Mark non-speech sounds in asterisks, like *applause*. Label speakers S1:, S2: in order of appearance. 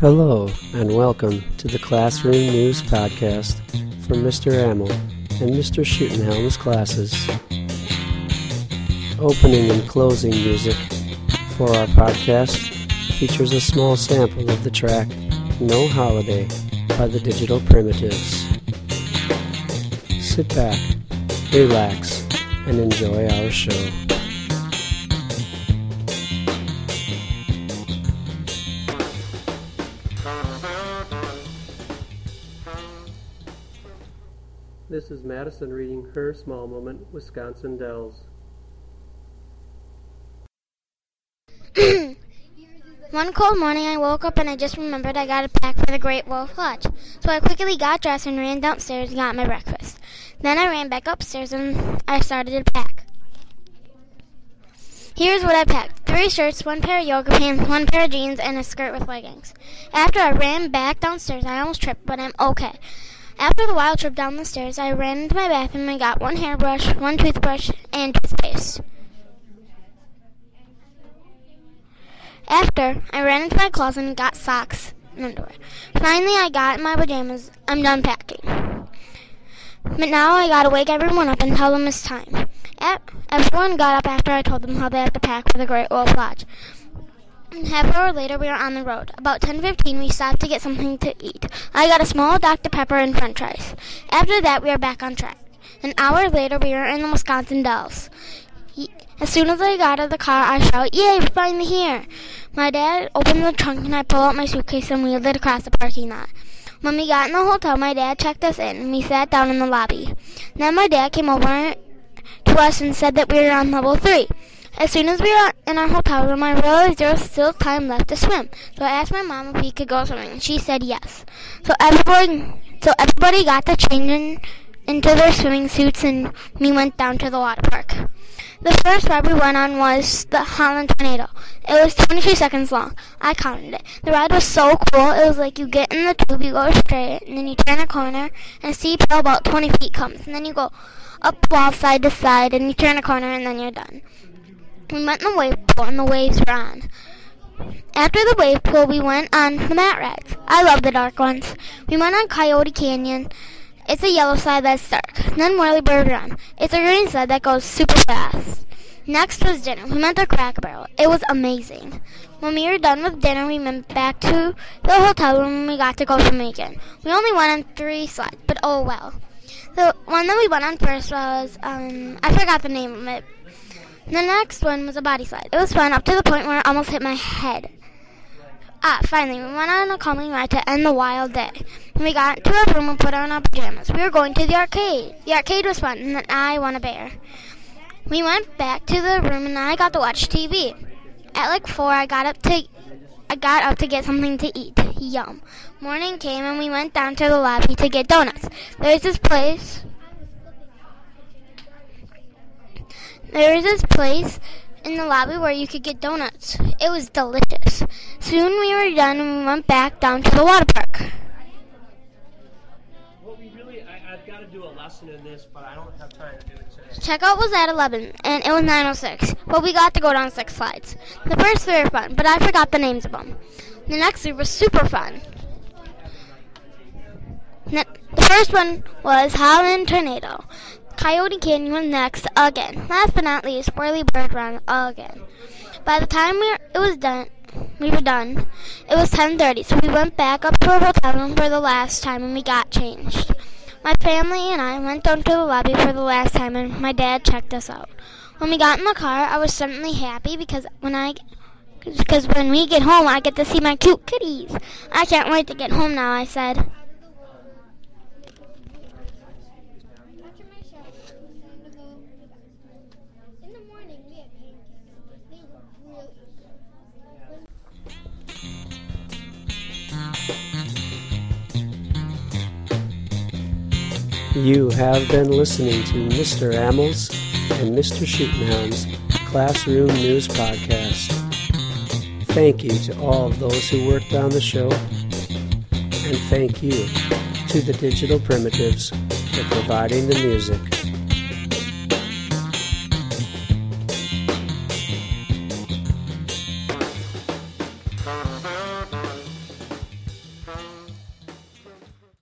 S1: Hello, and welcome to the Classroom News Podcast from Mr. Amel and Mr. Schutenhelm's classes. Opening and closing music for our podcast features a small sample of the track No Holiday by the Digital Primitives. Sit back, relax, and enjoy our show. This is Madison reading her small moment, Wisconsin Dells. *clears throat*
S2: One cold morning, I woke up and I just remembered I got a pack for the Great Wolf Lodge. So I quickly got dressed and ran downstairs and got my breakfast. Then I ran back upstairs and I started to pack. Here's what I packed three shirts, one pair of yoga pants, one pair of jeans, and a skirt with leggings. After I ran back downstairs, I almost tripped, but I'm okay. After the wild trip down the stairs, I ran into my bathroom and got one hairbrush, one toothbrush, and toothpaste. After, I ran into my closet and got socks and underwear. Finally, I got my pajamas. I'm done packing. But now I gotta wake everyone up and tell them it's time. Everyone got up after I told them how they had to pack for the Great Wolf Lodge. Half hour later, we were on the road. About 10.15, we stopped to get something to eat. I got a small Dr. Pepper and french fries. After that, we were back on track. An hour later, we were in the Wisconsin Dells. As soon as I got out of the car, I shouted, Yay, we're finally here! My dad opened the trunk and I pulled out my suitcase and wheeled it across the parking lot. When we got in the hotel, my dad checked us in and we sat down in the lobby. Then my dad came over to us and said that we were on level 3. As soon as we were in our hotel room, I realized there was still time left to swim. So I asked my mom if we could go swimming. and She said yes. So everybody, so everybody got to change in, into their swimming suits and we went down to the water park. The first ride we went on was the Howlin' Tornado. It was 22 seconds long. I counted it. The ride was so cool. It was like you get in the tube, you go straight, and then you turn a corner, and a hill about 20 feet comes, and then you go up wall side to side, and you turn a corner, and then you're done. We went in the wave pool, and the waves were on. After the wave pool, we went on the mat rides. I love the dark ones. We went on Coyote Canyon. It's a yellow slide that's dark. Then Whirlybird Run. It's a green slide that goes super fast. Next was dinner. We went to Cracker Barrel. It was amazing. When we were done with dinner, we went back to the hotel room and we got to go swimming again. We only went on three slides, but oh well. The one that we went on first was, um, I forgot the name of it. The next one was a body slide. It was fun up to the point where it almost hit my head. Ah, finally, we went on a calming ride to end the wild day. We got to our room and put on our pajamas. We were going to the arcade. The arcade was fun, and I won a bear. We went back to the room, and I got to watch TV. At like four, I got up to I got up to get something to eat. Yum. Morning came, and we went down to the lobby to get donuts. There's this place. There is this place in the lobby where you could get donuts. It was delicious. Soon we were done and we went back down to the water park.
S3: Well, we really, I, have got to do a lesson in this, but I don't have time to do it today.
S2: Checkout was at 11 and it was 9.06, but we got to go down six slides. The first three were fun, but I forgot the names of them. The next three were super fun. The first one was Howlin' Tornado. Coyote Canyon next again. Last but not least, Whirlybird Run again. By the time we were, it was done, we were done. It was 10:30, so we went back up to our hotel room for the last time, and we got changed. My family and I went down to the lobby for the last time, and my dad checked us out. When we got in the car, I was suddenly happy because when I because when we get home, I get to see my cute kitties. I can't wait to get home now, I said.
S1: You have been listening to Mr. Amel's and Mr. Schuttenhelm's Classroom News Podcast. Thank you to all of those who worked on the show, and thank you to the Digital Primitives for providing the music.